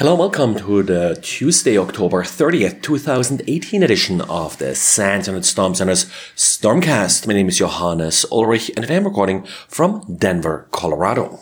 Hello, and welcome to the Tuesday, October 30th, 2018 edition of the SANS and Storm Center's Stormcast. My name is Johannes Ulrich and today I'm recording from Denver, Colorado.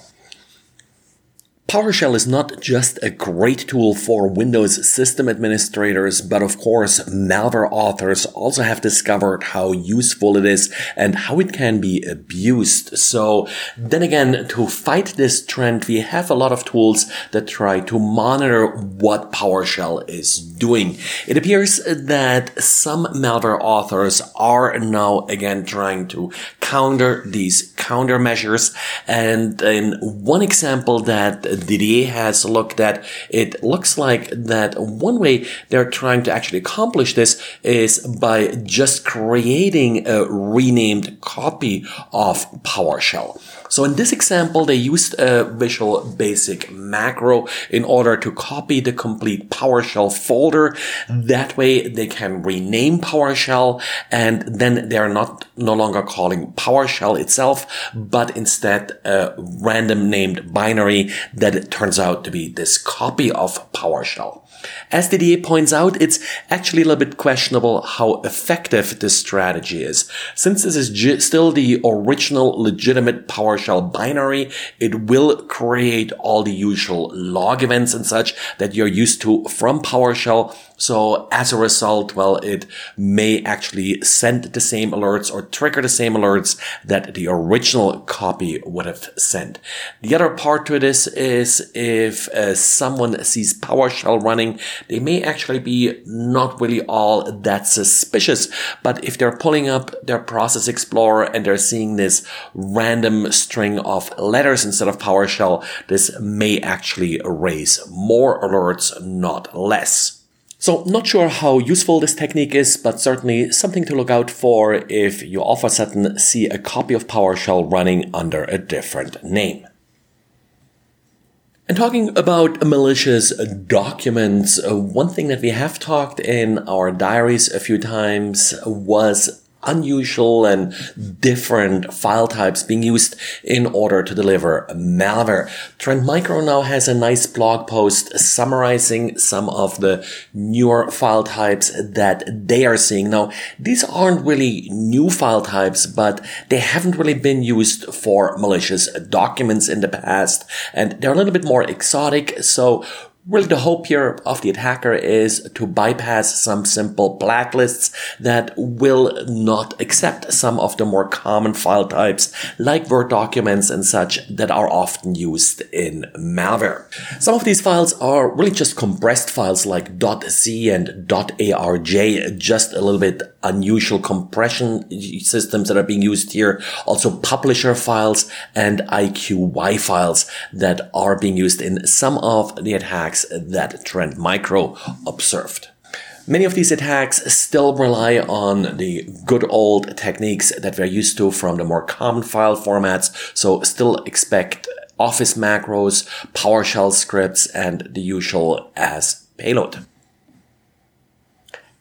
PowerShell is not just a great tool for Windows system administrators, but of course, malware authors also have discovered how useful it is and how it can be abused. So then again, to fight this trend, we have a lot of tools that try to monitor what PowerShell is doing. It appears that some malware authors are now again trying to counter these countermeasures. And in one example that Didier has looked at, it looks like that one way they're trying to actually accomplish this is by just creating a renamed copy of PowerShell. So in this example, they used a Visual Basic macro in order to copy the complete PowerShell folder. That way they can rename PowerShell and then they're not no longer calling PowerShell itself, but instead a random named binary that it turns out to be this copy of PowerShell. As Didier points out, it's actually a little bit questionable how effective this strategy is. Since this is still the original legitimate PowerShell binary, it will create all the usual log events and such that you're used to from PowerShell so as a result, well, it may actually send the same alerts or trigger the same alerts that the original copy would have sent. The other part to this is if uh, someone sees PowerShell running, they may actually be not really all that suspicious. But if they're pulling up their Process Explorer and they're seeing this random string of letters instead of PowerShell, this may actually raise more alerts, not less. So not sure how useful this technique is, but certainly something to look out for if you all of a sudden see a copy of PowerShell running under a different name. And talking about malicious documents, uh, one thing that we have talked in our diaries a few times was unusual and different file types being used in order to deliver malware. Trend Micro now has a nice blog post summarizing some of the newer file types that they are seeing. Now, these aren't really new file types, but they haven't really been used for malicious documents in the past, and they're a little bit more exotic. So Really, the hope here of the attacker is to bypass some simple blacklists that will not accept some of the more common file types like Word documents and such that are often used in malware. Some of these files are really just compressed files like .z and .arj, just a little bit unusual compression systems that are being used here. Also publisher files and IQY files that are being used in some of the attacks attacks that Trend Micro observed. Many of these attacks still rely on the good old techniques that we're used to from the more common file formats, so still expect Office macros, PowerShell scripts, and the usual as payload.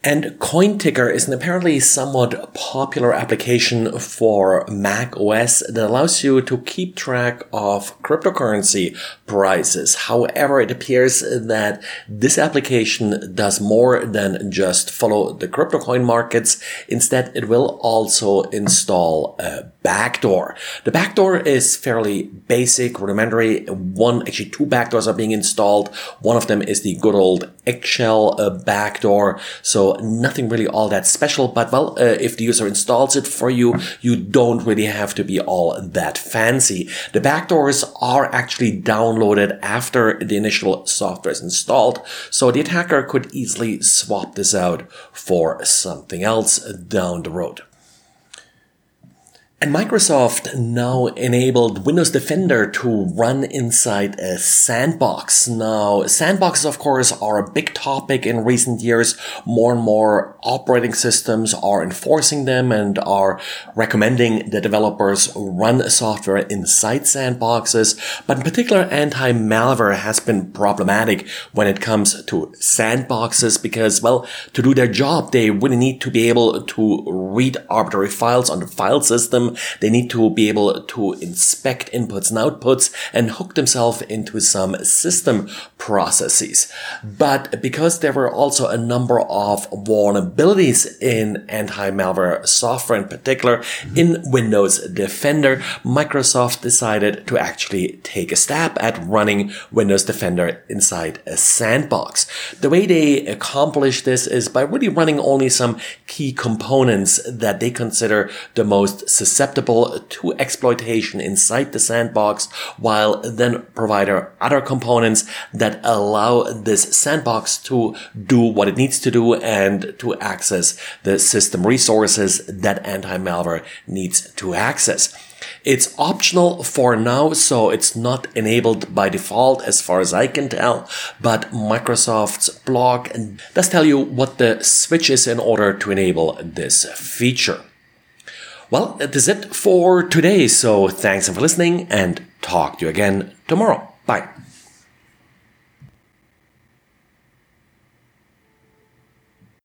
And CoinTicker is an apparently somewhat popular application for Mac OS that allows you to keep track of cryptocurrency prices. However, it appears that this application does more than just follow the crypto coin markets. Instead, it will also install a backdoor. The backdoor is fairly basic, rudimentary. One, actually two backdoors are being installed. One of them is the good old eggshell uh, backdoor. So nothing really all that special, but well, uh, if the user installs it for you, you don't really have to be all that fancy. The backdoors are actually downloaded after the initial software is installed, so the attacker could easily swap this out for something else down the road. And Microsoft now enabled Windows Defender to run inside a sandbox. Now, sandboxes, of course, are a big topic in recent years. More and more operating systems are enforcing them and are recommending that developers run software inside sandboxes. But in particular, anti-malware has been problematic when it comes to sandboxes because, well, to do their job, they really need to be able to read arbitrary files on the file system They need to be able to inspect inputs and outputs and hook themselves into some system processes. But because there were also a number of vulnerabilities in anti-malware software in particular in Windows Defender, Microsoft decided to actually take a stab at running Windows Defender inside a sandbox. The way they accomplish this is by really running only some key components that they consider the most susceptible to exploitation inside the sandbox, while then provide other components that allow this sandbox to do what it needs to do and to access the system resources that anti-malware needs to access. It's optional for now, so it's not enabled by default as far as I can tell, but Microsoft's blog does tell you what the switch is in order to enable this feature. Well, that is it for today, so thanks for listening and talk to you again tomorrow. Bye.